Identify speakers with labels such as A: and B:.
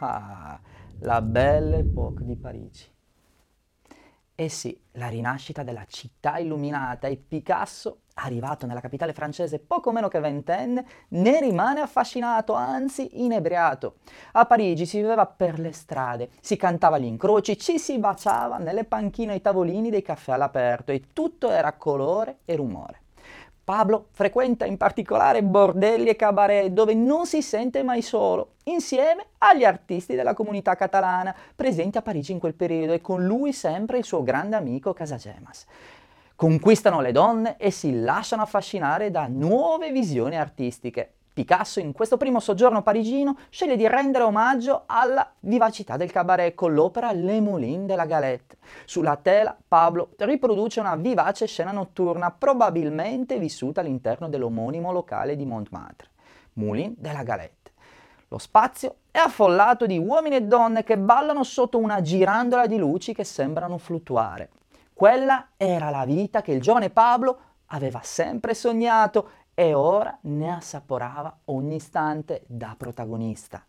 A: Ah, la belle époque di Parigi. Eh sì, la rinascita della città illuminata e Picasso, arrivato nella capitale francese poco meno che ventenne, ne rimane affascinato, anzi inebriato. A Parigi si viveva per le strade, si cantava agli incroci, ci si baciava nelle panchine e ai tavolini dei caffè all'aperto e tutto era colore e rumore. Pablo frequenta in particolare bordelli e cabaret dove non si sente mai solo, insieme agli artisti della comunità catalana presenti a Parigi in quel periodo e con lui sempre il suo grande amico Casagemas. Conquistano le donne e si lasciano affascinare da nuove visioni artistiche. Picasso in questo primo soggiorno parigino sceglie di rendere omaggio alla vivacità del cabaret con l'opera Le Moulin de la Galette. Sulla tela Pablo riproduce una vivace scena notturna probabilmente vissuta all'interno dell'omonimo locale di Montmartre, Moulin de la Galette. Lo spazio è affollato di uomini e donne che ballano sotto una girandola di luci che sembrano fluttuare. Quella era la vita che il giovane Pablo aveva sempre sognato e ora ne assaporava ogni istante da protagonista.